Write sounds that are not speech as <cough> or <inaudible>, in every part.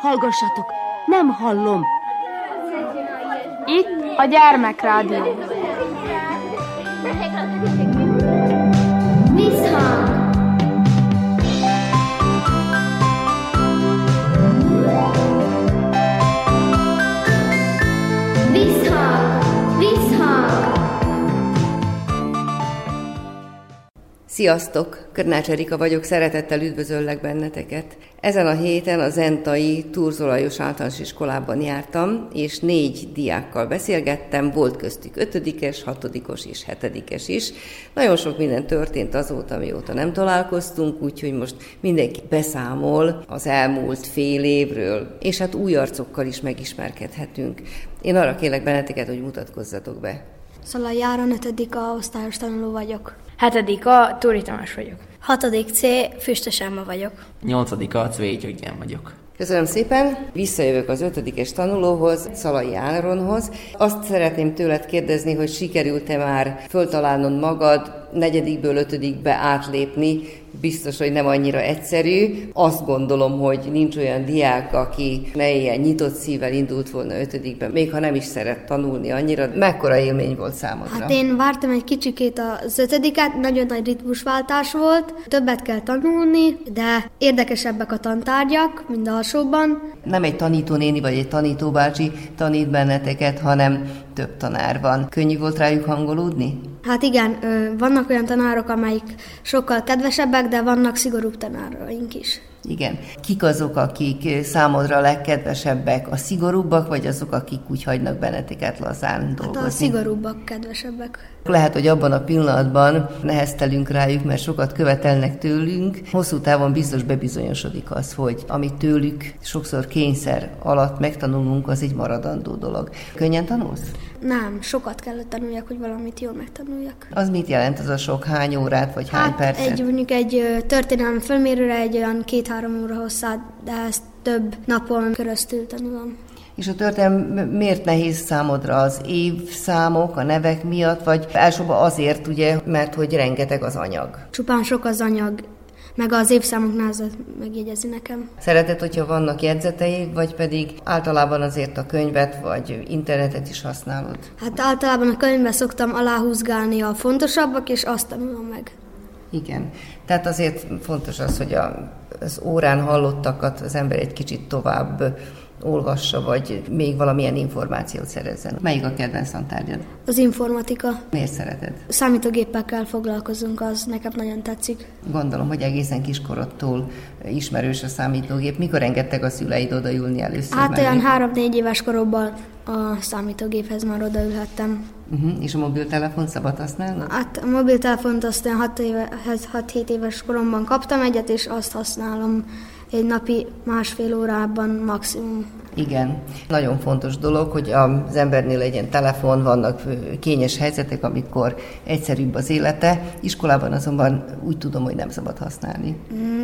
Hallgassatok, nem hallom. Itt a gyermekrádió. Visszhang! Visszhang! Visszhang! Sziasztok! Körnács Erika vagyok, szeretettel üdvözöllek benneteket. Ezen a héten a Zentai Turzolajos általános iskolában jártam, és négy diákkal beszélgettem, volt köztük ötödikes, hatodikos és hetedikes is. Nagyon sok minden történt azóta, mióta nem találkoztunk, úgyhogy most mindenki beszámol az elmúlt fél évről, és hát új arcokkal is megismerkedhetünk. Én arra kérlek benneteket, hogy mutatkozzatok be. Szalai Járon, 5. A osztályos tanuló vagyok. Hetedik a Túri Tamás vagyok. Hatodik C, Füstös Emma vagyok. Nyolcadika, Cvégy Györgyán vagyok. Köszönöm szépen. Visszajövök az ötödikes tanulóhoz, Szalai Áronhoz. Azt szeretném tőled kérdezni, hogy sikerült-e már föltalálnod magad, negyedikből ötödikbe átlépni, biztos, hogy nem annyira egyszerű. Azt gondolom, hogy nincs olyan diák, aki ne ilyen nyitott szívvel indult volna ötödikbe, még ha nem is szeret tanulni annyira. Mekkora élmény volt számodra? Hát én vártam egy kicsikét az ötödiket, nagyon nagy ritmusváltás volt, többet kell tanulni, de érdekesebbek a tantárgyak, mint alsóban. Nem egy tanítónéni vagy egy tanítóbácsi tanít benneteket, hanem több tanár van. Könnyű volt rájuk hangolódni? Hát igen, vannak olyan tanárok, amelyik sokkal kedvesebbek, de vannak szigorúbb tanáraink is. Igen. Kik azok, akik számodra a legkedvesebbek? A szigorúbbak, vagy azok, akik úgy hagynak benneteket lazán dolgozni? Hát a szigorúbbak kedvesebbek. Lehet, hogy abban a pillanatban neheztelünk rájuk, mert sokat követelnek tőlünk. Hosszú távon biztos bebizonyosodik az, hogy amit tőlük sokszor kényszer alatt megtanulunk, az egy maradandó dolog. Könnyen tanulsz? Nem, sokat kellett tanuljak, hogy valamit jól megtanuljak. Az mit jelent az a sok hány órát, vagy hány Hát percet? egy, mondjuk egy történelmi fölmérőre egy olyan két-három óra hosszát, de ezt több napon keresztül tanulom. És a történelem miért nehéz számodra az évszámok, a nevek miatt, vagy elsősorban azért, ugye, mert hogy rengeteg az anyag. Csupán sok az anyag, meg az évszámok nehezet megjegyezni nekem. Szereted, hogyha vannak jegyzetei, vagy pedig általában azért a könyvet, vagy internetet is használod? Hát általában a könyvben szoktam aláhúzgálni a fontosabbak, és azt tanulom meg. Igen. Tehát azért fontos az, hogy a, az órán hallottakat az ember egy kicsit tovább olvassa, vagy még valamilyen információt szerezzen. Melyik a kedvenc tantárgyad? Az informatika. Miért szereted? Számítógépekkel foglalkozunk, az nekem nagyon tetszik. Gondolom, hogy egészen kiskorodtól ismerős a számítógép. Mikor engedtek a szüleid odaülni először? Hát mellé? olyan három-négy éves koromban a számítógéphez már odaülhettem. Uh-huh. És a mobiltelefon szabad használni? Hát a mobiltelefont azt olyan 6 éve, 6-7 éves koromban kaptam egyet, és azt használom egy napi másfél órában maximum. Igen, nagyon fontos dolog, hogy az embernél legyen telefon, vannak kényes helyzetek, amikor egyszerűbb az élete. Iskolában azonban úgy tudom, hogy nem szabad használni.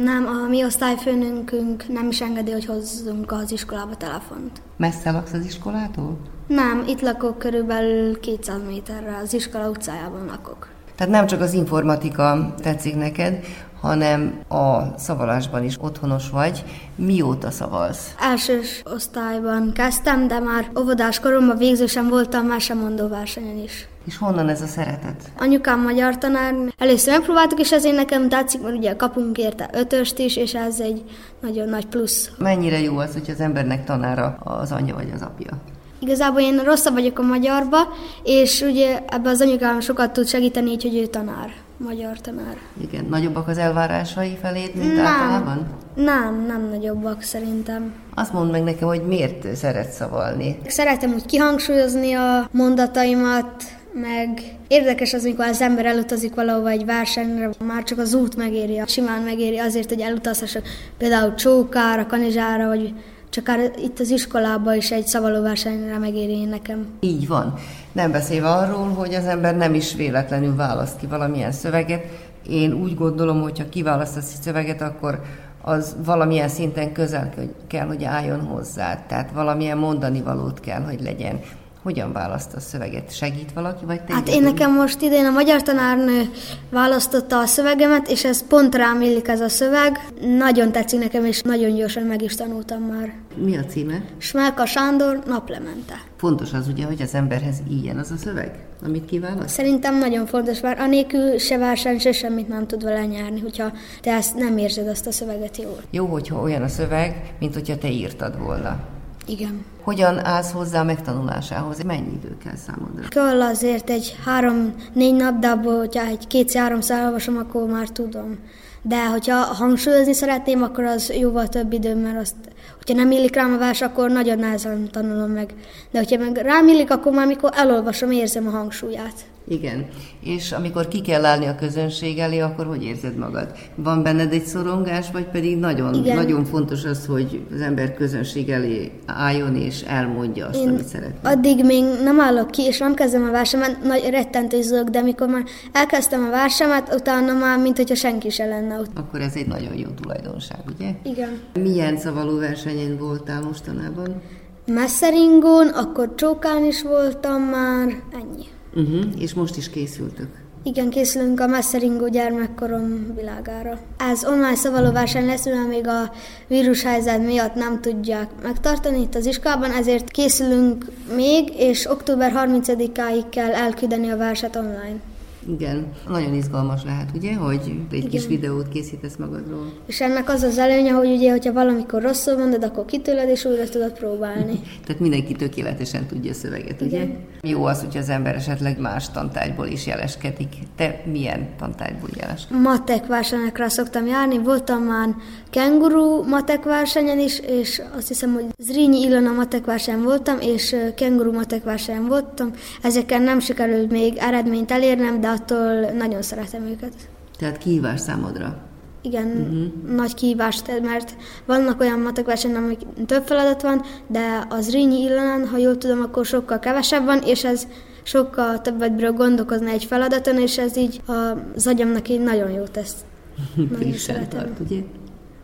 Nem, a mi osztályfőnökünk nem is engedi, hogy hozzunk az iskolába telefont. Messze laksz az iskolától? Nem, itt lakok körülbelül 200 méterre, az iskola utcájában lakok. Tehát nem csak az informatika tetszik neked, hanem a szavalásban is otthonos vagy. Mióta szavalsz? Elsős osztályban kezdtem, de már óvodás koromban végzősen voltam már sem mondó versenyen is. És honnan ez a szeretet? Anyukám magyar tanár, először megpróbáltuk, és ezért nekem tetszik, mert ugye kapunk érte ötöst is, és ez egy nagyon nagy plusz. Mennyire jó az, hogy az embernek tanára az anyja vagy az apja? Igazából én rosszabb vagyok a magyarba, és ugye ebbe az anyukám sokat tud segíteni, így, hogy ő tanár, magyar tanár. Igen, nagyobbak az elvárásai feléd, mint általában? nem, nem nagyobbak szerintem. Azt mondd meg nekem, hogy miért szeretsz szavalni. Szeretem úgy kihangsúlyozni a mondataimat, meg érdekes az, amikor az ember elutazik valahova egy versenyre, már csak az út megéri, simán megéri azért, hogy elutazhassak például Csókára, Kanizsára, vagy csak akár itt az iskolában is egy szavalóversenyre megéri nekem. Így van. Nem beszélve arról, hogy az ember nem is véletlenül választ ki valamilyen szöveget. Én úgy gondolom, hogy ha kiválasztasz egy szöveget, akkor az valamilyen szinten közel kell, hogy álljon hozzá. Tehát valamilyen mondani valót kell, hogy legyen. Hogyan választ a szöveget? Segít valaki, vagy te Hát én nekem most idén a magyar tanárnő választotta a szövegemet, és ez pont rám illik ez a szöveg. Nagyon tetszik nekem, és nagyon gyorsan meg is tanultam már. Mi a címe? Smelka Sándor, Naplemente. Fontos az ugye, hogy az emberhez ilyen az a szöveg, amit kiválaszt? Szerintem nagyon fontos, mert anélkül se verseny, se semmit nem tud vele nyerni, hogyha te ezt nem érzed azt a szöveget jól. Jó, hogyha olyan a szöveg, mint hogyha te írtad volna. Igen. Hogyan állsz hozzá a megtanulásához? Mennyi idő kell számodra? Kell azért egy három-négy nap, de abból, hogyha egy két-háromszor olvasom, akkor már tudom. De hogyha hangsúlyozni szeretném, akkor az jóval több időm, mert azt, hogyha nem illik rám a vers, akkor nagyon nehezen tanulom meg. De hogyha meg rám illik, akkor már mikor elolvasom, érzem a hangsúlyát. Igen. És amikor ki kell állni a közönség elé, akkor hogy érzed magad? Van benned egy szorongás, vagy pedig nagyon, Igen. nagyon fontos az, hogy az ember közönség elé álljon és elmondja azt, amit szeretne? Addig még nem állok ki, és nem kezdem a versemet, nagy rettentő izgulok, de mikor már elkezdtem a versemet, utána már, mint hogyha senki se lenne ott. Akkor ez egy nagyon jó tulajdonság, ugye? Igen. Milyen szavaló versenyen voltál mostanában? Messzeringón, akkor Csókán is voltam már, ennyi. Uh-huh. És most is készültök. Igen, készülünk a Messeringó gyermekkorom világára. Ez online szavalóverseny lesz, mivel még a vírushelyzet miatt nem tudják megtartani itt az iskolában, ezért készülünk még, és október 30-áig kell elküldeni a verset online. Igen, nagyon izgalmas lehet, ugye, hogy egy kis videót készítesz magadról. És ennek az az előnye, hogy ugye, hogyha valamikor rosszul mondod, akkor kitőled, és újra tudod próbálni. <laughs> Tehát mindenki tökéletesen tudja a szöveget, ugye? Igen. Jó az, hogy az ember esetleg más tantárgyból is jeleskedik. Te milyen tantárgyból jeleskedsz? Matek versenyekre szoktam járni, voltam már kenguru matek versenyen is, és azt hiszem, hogy Zrínyi Ilona matek versenyen voltam, és kenguru matek versenyen voltam. Ezeken nem sikerült még eredményt elérnem, de attól nagyon szeretem őket. Tehát kihívás számodra. Igen, uh-huh. nagy kihívást, mert vannak olyan matek versenyen, amik több feladat van, de az Rínyi Illanán, ha jól tudom, akkor sokkal kevesebb van, és ez sokkal többet bírok gondolkozni egy feladaton, és ez így az agyamnak így nagyon jó tesz. <laughs> Nagyon Frissen szeretem. tart, ugye?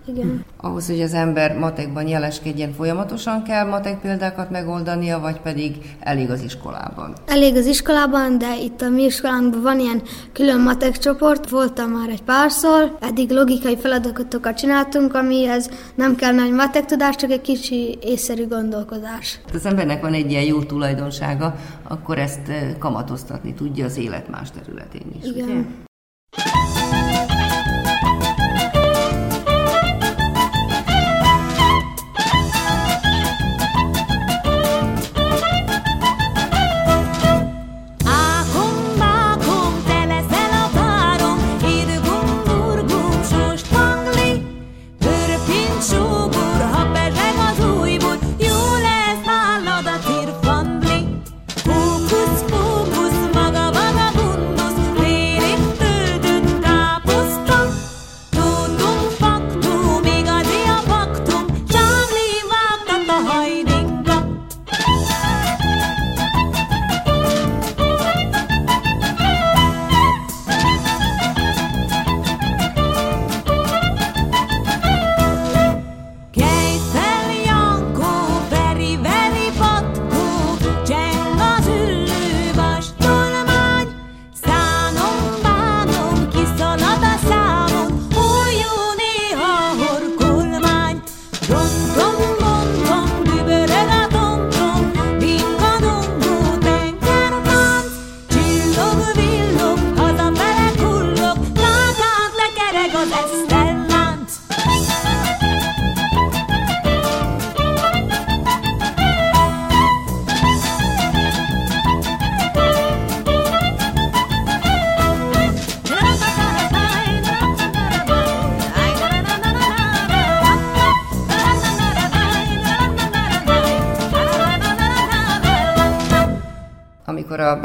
Igen. Ahhoz, hogy az ember matekban jeleskedjen, folyamatosan kell matek példákat megoldania, vagy pedig elég az iskolában? Elég az iskolában, de itt a mi iskolánkban van ilyen külön matek csoport, voltam már egy párszor, eddig logikai feladatokat csináltunk, amihez nem kell nagy matek tudás, csak egy kicsi észszerű gondolkodás. Hát az embernek van egy ilyen jó tulajdonsága, akkor ezt eh, kamatoztatni tudja az élet más területén is, Igen. ugye?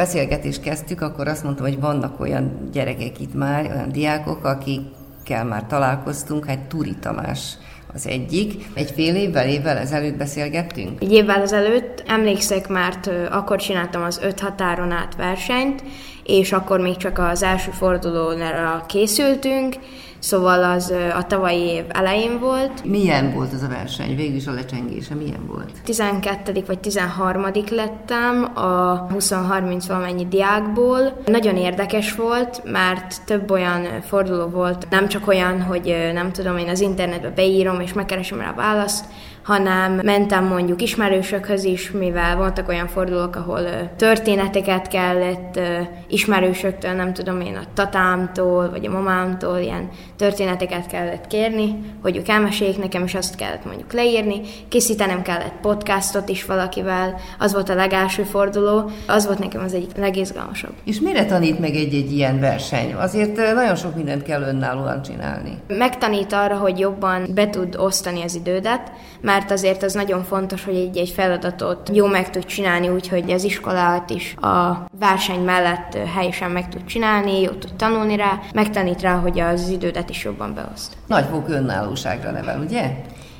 Beszélgetést kezdtük, akkor azt mondtam, hogy vannak olyan gyerekek itt már, olyan diákok, akikkel már találkoztunk, hát Turi Tamás az egyik. Egy fél évvel, évvel ezelőtt beszélgettünk? Egy évvel ezelőtt emlékszek, mert akkor csináltam az öt határon át versenyt, és akkor még csak az első fordulóra készültünk, Szóval az a tavalyi év elején volt. Milyen volt ez a verseny? Végül is a lecsengése milyen volt? 12. vagy 13. lettem a 20-30 valamennyi diákból. Nagyon érdekes volt, mert több olyan forduló volt, nem csak olyan, hogy nem tudom, én az internetbe beírom és megkeresem rá a választ, hanem mentem mondjuk ismerősökhöz is, mivel voltak olyan fordulók, ahol történeteket kellett ismerősöktől, nem tudom én, a tatámtól, vagy a mamámtól ilyen történeteket kellett kérni, hogy ők elmeséljék nekem, és azt kellett mondjuk leírni. Készítenem kellett podcastot is valakivel, az volt a legelső forduló, az volt nekem az egyik legizgalmasabb. És mire tanít meg egy-egy ilyen verseny? Azért nagyon sok mindent kell önállóan csinálni. Megtanít arra, hogy jobban be tud osztani az idődet, mert azért az nagyon fontos, hogy egy-egy feladatot jó meg tud csinálni, úgyhogy az iskolát is a verseny mellett helyesen meg tud csinálni, jó tud tanulni rá, megtanít rá, hogy az idődet is jobban beoszt. Nagyfokú önállóságra nevel, ugye?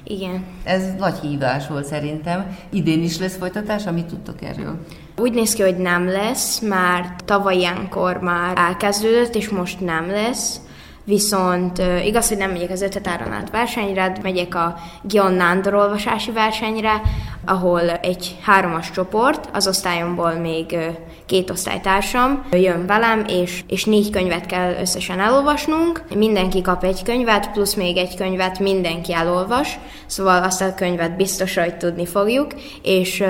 Igen. Ez nagy hívás volt szerintem. Idén is lesz folytatás, amit tudtok erről? Úgy néz ki, hogy nem lesz, mert tavaly ilyenkor már elkezdődött, és most nem lesz. Viszont igaz, hogy nem megyek az ötetáron át versenyre, de megyek a Gion Nándor olvasási versenyre, ahol egy háromas csoport, az osztályomból még két osztálytársam jön velem, és, és négy könyvet kell összesen elolvasnunk. Mindenki kap egy könyvet, plusz még egy könyvet mindenki elolvas, szóval azt a könyvet biztos, hogy tudni fogjuk, és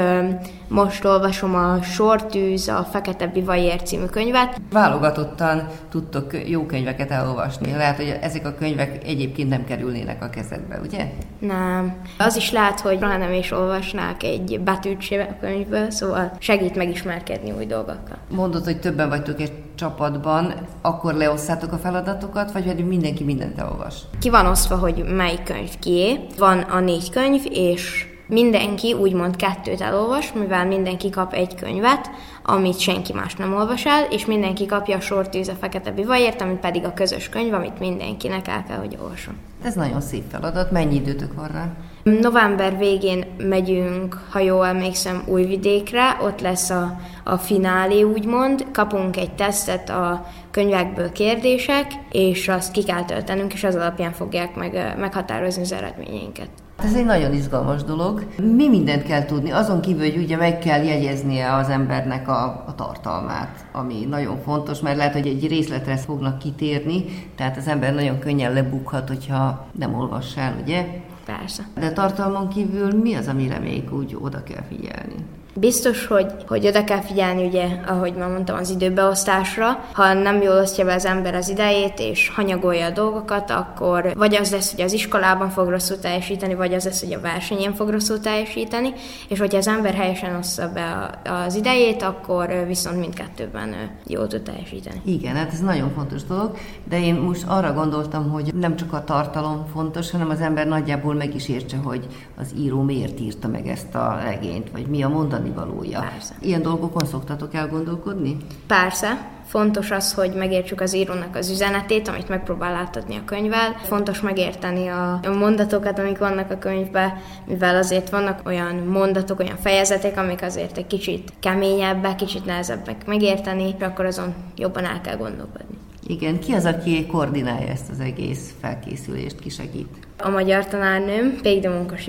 most olvasom a Sortűz, a Fekete Bivajér című könyvet, Válogatottan tudtok jó könyveket elolvasni. Lehet, hogy ezek a könyvek egyébként nem kerülnének a kezedbe, ugye? Nem. Az is lehet, hogy soha nem is olvasnák egy betűt se a könyvből, szóval segít megismerkedni új dolgokkal. Mondod, hogy többen vagytok egy csapatban, akkor leosszátok a feladatokat, vagy pedig mindenki mindent elolvas? Ki van osztva, hogy melyik könyv kié. Van a négy könyv, és mindenki úgymond kettőt elolvas, mivel mindenki kap egy könyvet, amit senki más nem olvas el, és mindenki kapja a sortűz a fekete bivajért, amit pedig a közös könyv, amit mindenkinek el kell, hogy olvasson. Ez nagyon szép feladat. Mennyi időtök van rá? November végén megyünk, ha jól emlékszem, Újvidékre, ott lesz a, a finálé úgymond, kapunk egy tesztet a könyvekből kérdések, és azt ki kell töltenünk, és az alapján fogják meg, meghatározni az eredményeinket. Ez egy nagyon izgalmas dolog. Mi mindent kell tudni, azon kívül, hogy ugye meg kell jegyeznie az embernek a, a tartalmát, ami nagyon fontos, mert lehet, hogy egy részletre fognak kitérni, tehát az ember nagyon könnyen lebukhat, hogyha nem olvass el, ugye? Persze. De tartalmon kívül mi az, amire még úgy oda kell figyelni? Biztos, hogy, hogy oda kell figyelni, ugye, ahogy már mondtam, az időbeosztásra. Ha nem jól osztja be az ember az idejét, és hanyagolja a dolgokat, akkor vagy az lesz, hogy az iskolában fog rosszul teljesíteni, vagy az lesz, hogy a versenyen fog rosszul teljesíteni, és hogyha az ember helyesen oszta be az idejét, akkor viszont mindkettőben jól tud teljesíteni. Igen, hát ez nagyon fontos dolog, de én most arra gondoltam, hogy nem csak a tartalom fontos, hanem az ember nagyjából meg is értse, hogy az író miért írta meg ezt a regényt, vagy mi a mondani valója. Persze. Ilyen dolgokon szoktatok elgondolkodni? Persze, fontos az, hogy megértsük az írónak az üzenetét, amit megpróbál átadni a könyvvel. Fontos megérteni a a mondatokat, amik vannak a könyvben, mivel azért vannak olyan mondatok, olyan fejezetek, amik azért egy kicsit keményebbek, kicsit nehezebbek megérteni, és akkor azon jobban el kell gondolkodni. Igen, ki az, aki koordinálja ezt az egész felkészülést, ki segít? A magyar tanárnőm, Pégde Munkas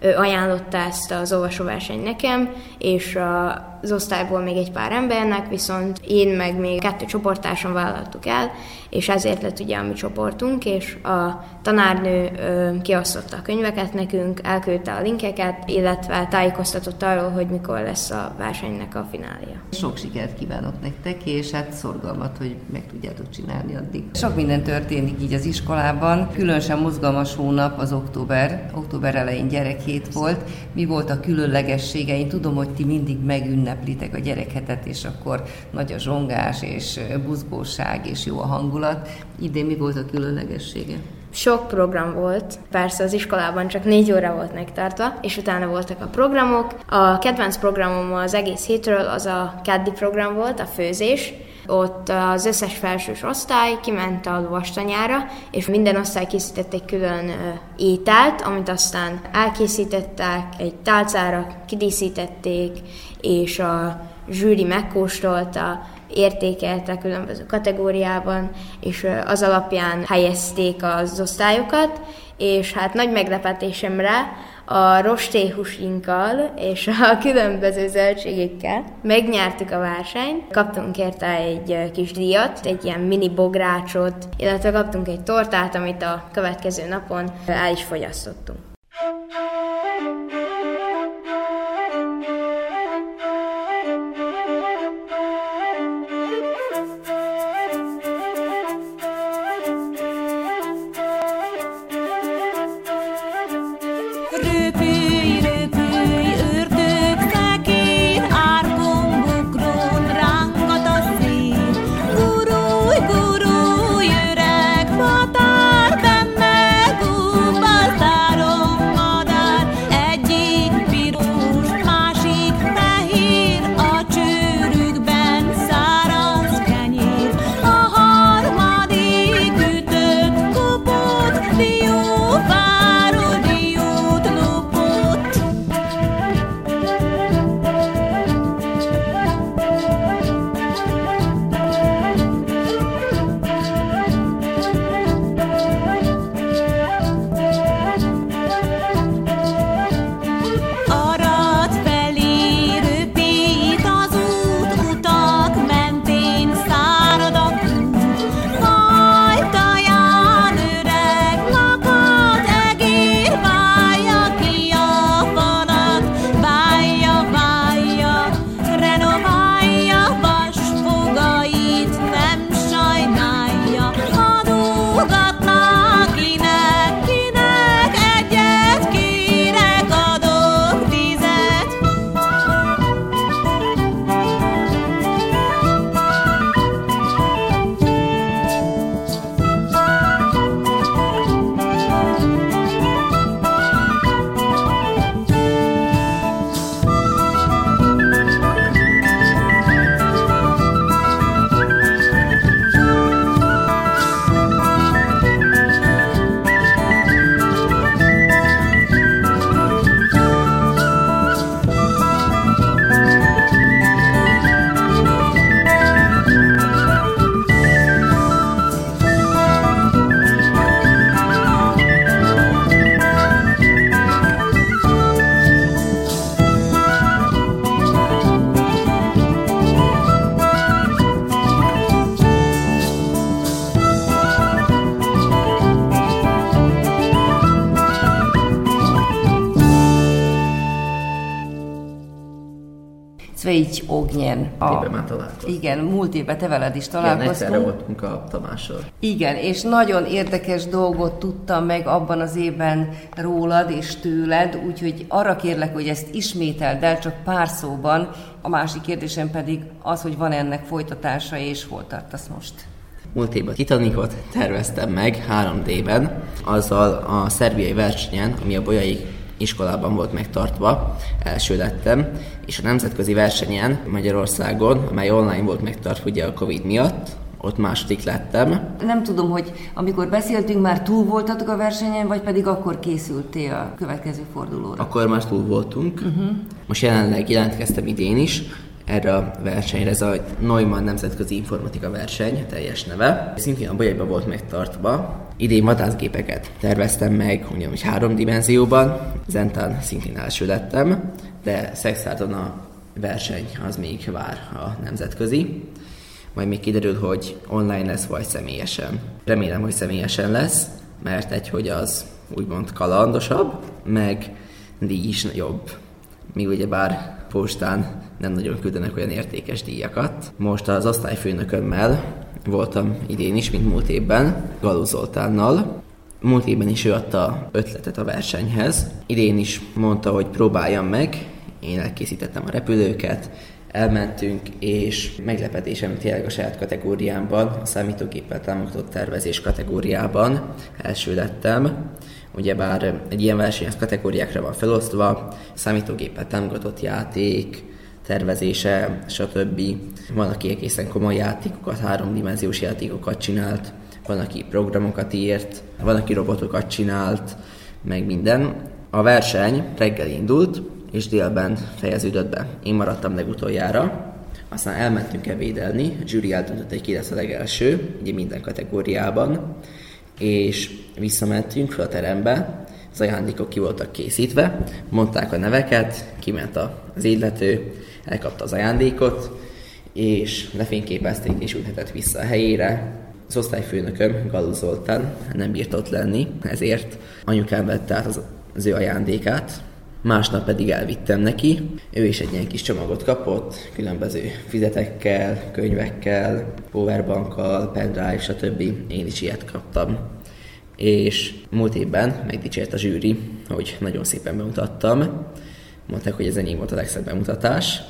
ő ajánlotta ezt az olvasóversenyt nekem, és a- az osztályból még egy pár embernek, viszont én meg még kettő csoporttársam vállaltuk el, és ezért lett ugye a mi csoportunk, és a tanárnő kiosztotta a könyveket nekünk, elküldte a linkeket, illetve tájékoztatott arról, hogy mikor lesz a versenynek a finália. Sok sikert kívánok nektek, és hát szorgalmat, hogy meg tudjátok csinálni addig. Sok minden történik így az iskolában, különösen mozgalmas hónap az október, október elején gyerekhét volt. Mi volt a különlegessége? Én tudom, hogy ti mindig megünneplitek a gyerekhetet, és akkor nagy a zsongás, és buzgóság, és jó a hangulat. Idén mi volt a különlegessége? Sok program volt, persze az iskolában csak négy óra volt megtartva, és utána voltak a programok. A kedvenc programom az egész hétről az a keddi program volt, a főzés. Ott az összes felsős osztály kiment a lovastanyára, és minden osztály készített egy külön ételt, amit aztán elkészítettek, egy tálcára kidíszítették, és a zsűri megkóstolta, értékelte különböző kategóriában, és az alapján helyezték az osztályokat, és hát nagy meglepetésemre a rostéhusinkkal és a különböző zöldségekkel megnyertük a versenyt. Kaptunk érte egy kis díjat, egy ilyen mini bográcsot, illetve kaptunk egy tortát, amit a következő napon el is fogyasztottunk. Cveigy Ognyen. Éppen már találkoztunk. Igen, múlt évben te veled is Igen, egyszerre találkoztunk. voltunk a Tamással. Igen, és nagyon érdekes dolgot tudtam meg abban az évben rólad és tőled, úgyhogy arra kérlek, hogy ezt ismételd el csak pár szóban. A másik kérdésem pedig az, hogy van ennek folytatása, és hol tartasz most? Múlt évben Titanicot terveztem meg 3D-ben, azzal a szerbiai versenyen, ami a bolyai iskolában volt megtartva, első lettem, és a nemzetközi versenyen Magyarországon, amely online volt megtartva ugye a Covid miatt, ott második lettem. Nem tudom, hogy amikor beszéltünk, már túl voltatok a versenyen, vagy pedig akkor készültél a következő fordulóra? Akkor már túl voltunk. Uh-huh. Most jelenleg jelentkeztem idén is erre a versenyre, ez a Neumann Nemzetközi Informatika Verseny teljes neve. Szintén a Bolyaiban volt megtartva. Idén vadászgépeket terveztem meg, ugyanúgy három dimenzióban. Zentán szintén első lettem, de Szexárdon a verseny az még vár a nemzetközi. Majd még kiderül, hogy online lesz, vagy személyesen. Remélem, hogy személyesen lesz, mert egy, hogy az úgymond kalandosabb, meg díj is jobb. Míg ugye bár postán nem nagyon küldenek olyan értékes díjakat. Most az osztályfőnökömmel voltam idén is, mint múlt évben, Galú Zoltánnal. Múlt évben is ő adta ötletet a versenyhez. Idén is mondta, hogy próbáljam meg. Én elkészítettem a repülőket, elmentünk, és meglepetésem tényleg a saját kategóriámban, a számítógéppel támogatott tervezés kategóriában első lettem. Ugyebár egy ilyen verseny az kategóriákra van felosztva, számítógéppel támogatott játék, tervezése, stb. Van, aki egészen komoly játékokat, háromdimenziós játékokat csinált, van, aki programokat írt, van, aki robotokat csinált, meg minden. A verseny reggel indult, és délben fejeződött be. Én maradtam legutoljára, Aztán elmentünk ebédelni, a zsűri eldöntött, hogy ki lesz a legelső, ugye minden kategóriában, és visszamentünk fel a terembe, az ajándékok ki voltak készítve, mondták a neveket, kiment az illető, elkapta az ajándékot, és lefényképezték és ülhetett vissza a helyére. Az osztályfőnököm, Galu Zoltán nem bírt ott lenni, ezért anyukám vette át az, az ő ajándékát, másnap pedig elvittem neki. Ő is egy ilyen kis csomagot kapott, különböző fizetekkel, könyvekkel, powerbankkal, pendrive, stb. Én is ilyet kaptam. És múlt évben megdicsért a zsűri, hogy nagyon szépen bemutattam. Mondták, hogy ez enyém volt a legszebb bemutatás.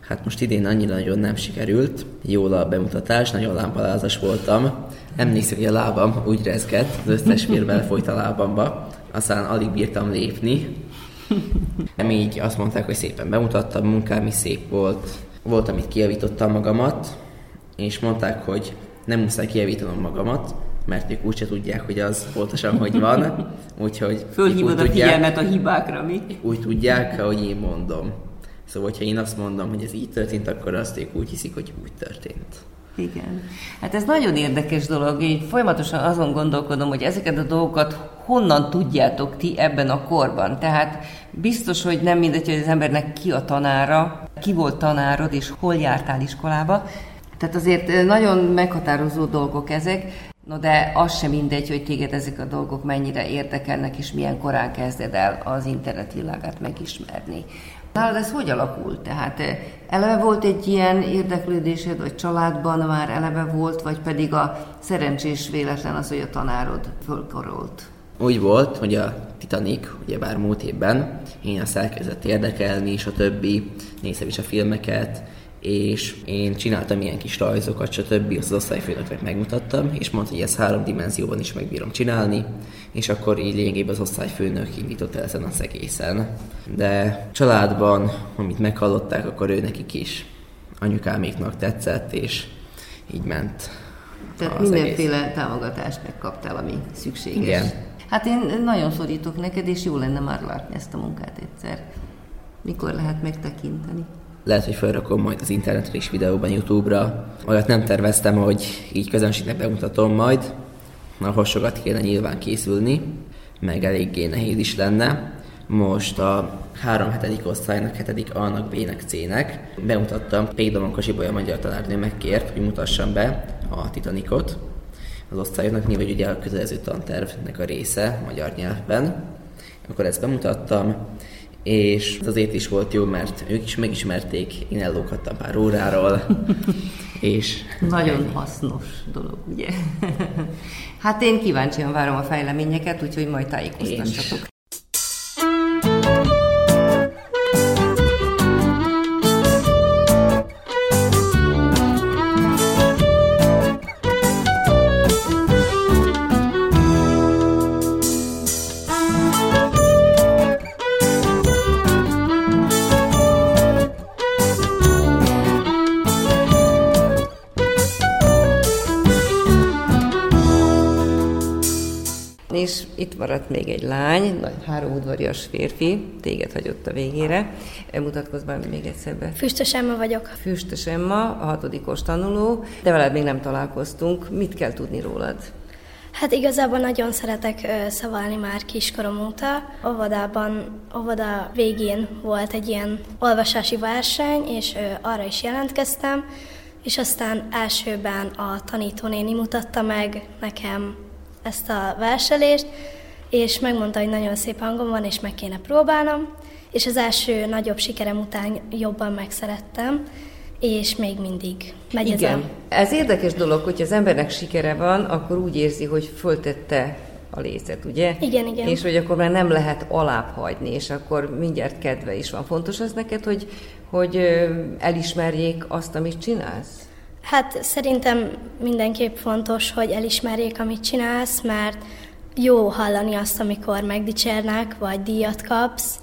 Hát most idén annyira nagyon nem sikerült. Jól a bemutatás, nagyon lámpalázas voltam. Emlékszem, hogy a lábam úgy rezgett, az összes vér belefolyt a lábamba. Aztán alig bírtam lépni. Nem így azt mondták, hogy szépen bemutattam, munkám is szép volt. Volt, amit kijavítottam magamat, és mondták, hogy nem muszáj kijavítanom magamat, mert ők úgyse tudják, hogy az pontosan hogy van. Úgyhogy <laughs> Fölhívod úgy a tudják- figyelmet a hibákra, mi? úgy tudják, ahogy én mondom. Szóval, hogyha én azt mondom, hogy ez így történt, akkor azt ők úgy hiszik, hogy úgy történt. Igen. Hát ez nagyon érdekes dolog. Én folyamatosan azon gondolkodom, hogy ezeket a dolgokat honnan tudjátok ti ebben a korban. Tehát biztos, hogy nem mindegy, hogy az embernek ki a tanára, ki volt tanárod, és hol jártál iskolába. Tehát azért nagyon meghatározó dolgok ezek. No de az sem mindegy, hogy téged ezek a dolgok mennyire érdekelnek, és milyen korán kezded el az internet világát megismerni. Nálad ez hogy alakult? Tehát eh, eleve volt egy ilyen érdeklődésed, vagy családban már eleve volt, vagy pedig a szerencsés véletlen az, hogy a tanárod fölkarolt? Úgy volt, hogy a Titanic, ugye bár múlt évben, én azt elkezdett érdekelni, és a többi, néztem is a filmeket, és én csináltam ilyen kis rajzokat, stb. azt az osztályfőnöknek megmutattam, és mondta, hogy ezt három dimenzióban is megbírom csinálni, és akkor így lényegében az osztályfőnök indított el ezen az egészen. De családban, amit meghallották, akkor ő nekik is anyukáméknak tetszett, és így ment Tehát mindenféle egész. támogatást megkaptál, ami szükséges. Igen. Hát én nagyon szorítok neked, és jó lenne már látni ezt a munkát egyszer. Mikor lehet megtekinteni? Lehet, hogy felrakom majd az internetre is videóban, Youtube-ra. Olyat nem terveztem, hogy így közönségnek bemutatom majd. Ahol sokat kéne nyilván készülni, meg eléggé nehéz is lenne. Most a 3. 7. osztálynak, 7. A-nak, B-nek, C-nek bemutattam. Pédomon Kosibolya magyar tanárnő megkért, hogy mutassam be a Titanicot az osztályoknak, vagy ugye a kötelező tantervnek a része magyar nyelvben. Akkor ezt bemutattam, és azért is volt jó, mert ők is megismerték, én ellóghattam pár óráról, <laughs> és Nagyon hasznos dolog, ugye? <laughs> hát én kíváncsian várom a fejleményeket, úgyhogy majd tájékoztassatok. Itt maradt még egy lány, nagy három udvarias férfi, téged hagyott a végére. Mutatkozz már még egyszer be. Füstös Emma vagyok. Füstös Emma, a hatodikos tanuló, de veled még nem találkoztunk. Mit kell tudni rólad? Hát igazából nagyon szeretek ö, szavalni már kiskorom óta. Óvodában, óvoda végén volt egy ilyen olvasási verseny, és ö, arra is jelentkeztem, és aztán elsőben a tanítónéni mutatta meg nekem ezt a verselést, és megmondta, hogy nagyon szép hangom van, és meg kéne próbálnom, és az első nagyobb sikerem után jobban megszerettem, és még mindig megy Igen. a Ez érdekes dolog, hogy az embernek sikere van, akkor úgy érzi, hogy föltette a lécet, ugye? Igen, igen. És hogy akkor már nem lehet alább hagyni, és akkor mindjárt kedve is van. Fontos az neked, hogy, hogy elismerjék azt, amit csinálsz? Hát szerintem mindenképp fontos, hogy elismerjék, amit csinálsz, mert jó hallani azt, amikor megdicsérnek, vagy díjat kapsz,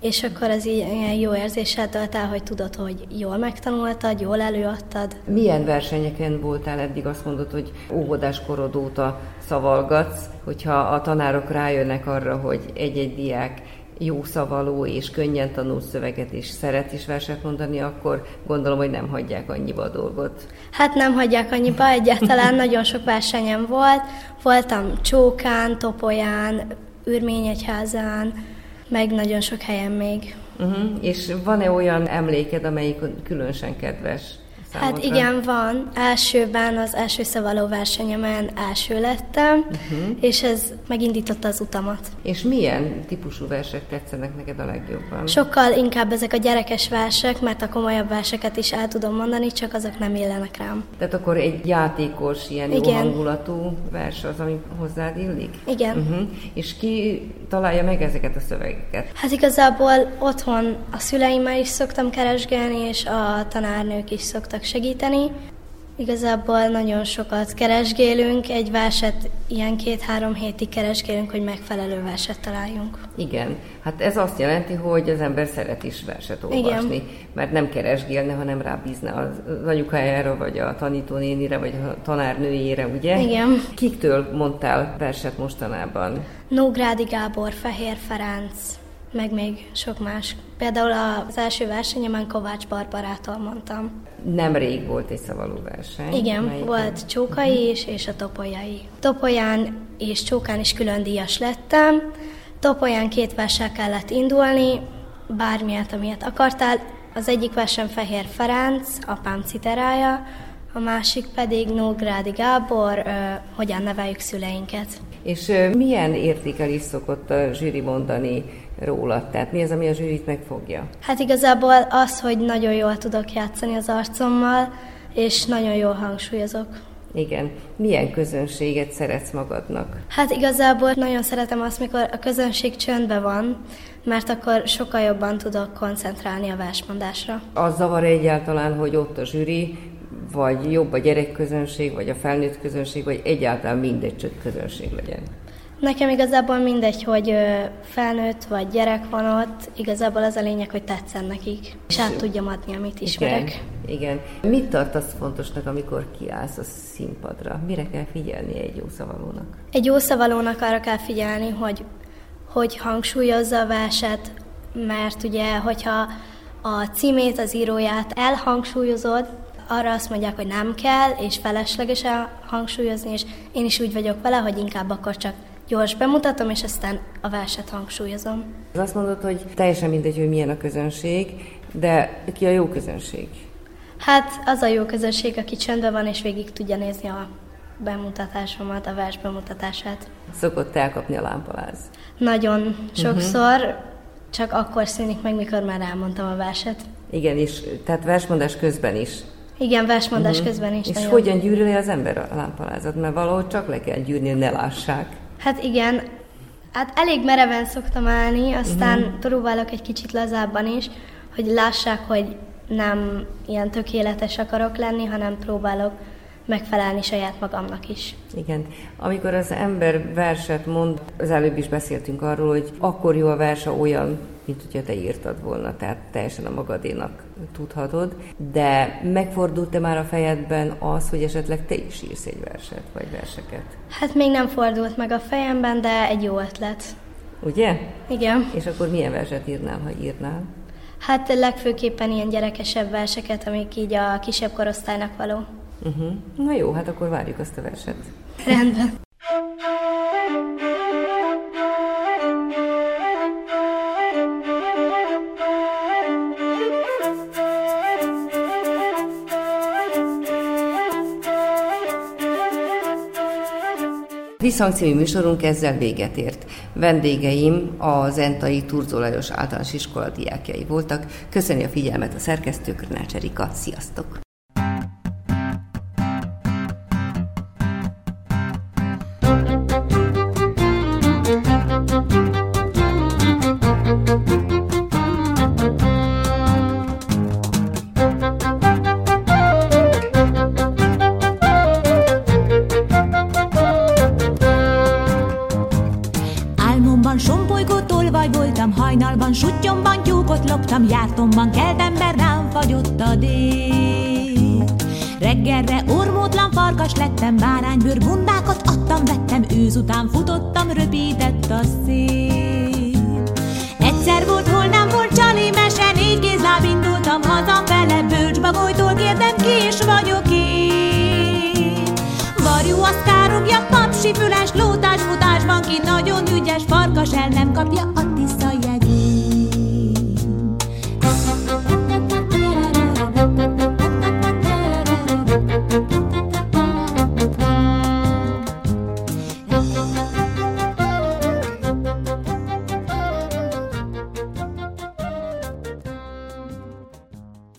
és akkor az ilyen jó érzéssel tölt el, hogy tudod, hogy jól megtanultad, jól előadtad. Milyen versenyeken voltál eddig? Azt mondod, hogy óvodás korod óta szavalgatsz, hogyha a tanárok rájönnek arra, hogy egy-egy diák jó szavaló és könnyen tanul szöveget és szeret is verset mondani, akkor gondolom, hogy nem hagyják annyiba a dolgot. Hát nem hagyják annyiba, egyáltalán nagyon sok versenyem volt. Voltam Csókán, Topolyán, Ürményegyházán, meg nagyon sok helyen még. Uh-huh. És van-e olyan emléked, amelyik különösen kedves számodra? Hát igen, van. Elsőben az első szavaló versenyemen első lettem, uh-huh. és ez megindította az utamat. És milyen típusú versek tetszenek neked a legjobban? Sokkal inkább ezek a gyerekes versek, mert a komolyabb verseket is el tudom mondani, csak azok nem illenek rám. Tehát akkor egy játékos, ilyen jó Igen. hangulatú vers az, ami hozzád illik? Igen. Uh-huh. És ki találja meg ezeket a szövegeket? Hát igazából otthon a szüleimmel is szoktam keresgélni, és a tanárnők is szoktak segíteni. Igazából nagyon sokat keresgélünk, egy verset ilyen két-három hétig keresgélünk, hogy megfelelő verset találjunk. Igen, hát ez azt jelenti, hogy az ember szeret is verset olvasni, Igen. mert nem keresgélne, hanem rábízna az az anyukájára, vagy a tanítónénire, vagy a tanárnőjére, ugye? Igen. Kiktől mondtál verset mostanában? Nógrádi Gábor, Fehér Ferenc, meg még sok más. Például az első versenyemen Kovács Barbarától mondtam. Nemrég volt egy szavaló verseny. Igen, Melyik- volt Csókai is, és a Topolyai. Topolyán és Csókán is külön díjas lettem. Topolyán két verssel kellett indulni, bármilyet, amilyet akartál. Az egyik verseny Fehér Ferenc, apám citerája, a másik pedig Nógrádi Gábor, hogyan neveljük szüleinket. És ö, milyen értékelés szokott a zsűri mondani róla? Tehát mi az, ami a zsűrit megfogja? Hát igazából az, hogy nagyon jól tudok játszani az arcommal, és nagyon jól hangsúlyozok. Igen. Milyen közönséget szeretsz magadnak? Hát igazából nagyon szeretem azt, mikor a közönség csöndben van, mert akkor sokkal jobban tudok koncentrálni a versmondásra. Az zavar egyáltalán, hogy ott a zsűri, vagy jobb a gyerekközönség, vagy a felnőtt közönség, vagy egyáltalán mindegy, csak közönség legyen. Nekem igazából mindegy, hogy felnőtt vagy gyerek van ott, igazából az a lényeg, hogy tetszen nekik, és át tudjam adni, amit ismerek. Igen, igen. Mit tartasz fontosnak, amikor kiállsz a színpadra? Mire kell figyelni egy jó szavalónak? Egy jó szavalónak arra kell figyelni, hogy, hogy hangsúlyozza a verset, mert ugye, hogyha a címét, az íróját elhangsúlyozod, arra azt mondják, hogy nem kell, és felesleges elhangsúlyozni, és én is úgy vagyok vele, hogy inkább akkor csak gyors bemutatom, és aztán a verset hangsúlyozom. Azt mondod, hogy teljesen mindegy, hogy milyen a közönség, de ki a jó közönség? Hát az a jó közösség, aki csöndben van, és végig tudja nézni a bemutatásomat, a vers bemutatását. Szokott elkapni a lámpaláz. Nagyon sokszor, uh-huh. csak akkor szűnik meg, mikor már elmondtam a verset. Igen, és tehát versmondás közben is. Igen, versmondás uh-huh. közben is. És hogyan gyűröli az ember a lámpalázat? Mert valahogy csak le kell gyűrni, hogy ne lássák. Hát igen, hát elég mereven szoktam állni, aztán uh-huh. próbálok egy kicsit lazábban is, hogy lássák, hogy nem ilyen tökéletes akarok lenni, hanem próbálok megfelelni saját magamnak is. Igen. Amikor az ember verset mond, az előbb is beszéltünk arról, hogy akkor jó a verse olyan, mint hogyha te írtad volna, tehát teljesen a magadénak tudhatod, de megfordult-e már a fejedben az, hogy esetleg te is írsz egy verset, vagy verseket? Hát még nem fordult meg a fejemben, de egy jó ötlet. Ugye? Igen. És akkor milyen verset írnál, ha írnál? Hát legfőképpen ilyen gyerekesebb verseket, amik így a kisebb korosztálynak való. Uh-huh. Na jó, hát akkor várjuk azt a verset. Rendben. Visszhang című műsorunk ezzel véget ért. Vendégeim a Zentai Turzolajos Általános Iskola diákjai voltak. Köszönjük a figyelmet a szerkesztő Krnács Erika. Sziasztok! Sutyomban, sutyomban tyúkot loptam, jártomban kelt ember rám fagyott a dél. Reggelre ormótlan farkas lettem, báránybőr bundákat adtam, vettem, őz után futottam, röpített a szél. Egyszer volt, hol nem volt csali mese, négy kézláb indultam hazafele, bölcsbagolytól kérdem, ki is vagyok én. Varjú azt károgja, tapsi füles, lótás futásban ki nagyon ügyes, farkas el nem kapja a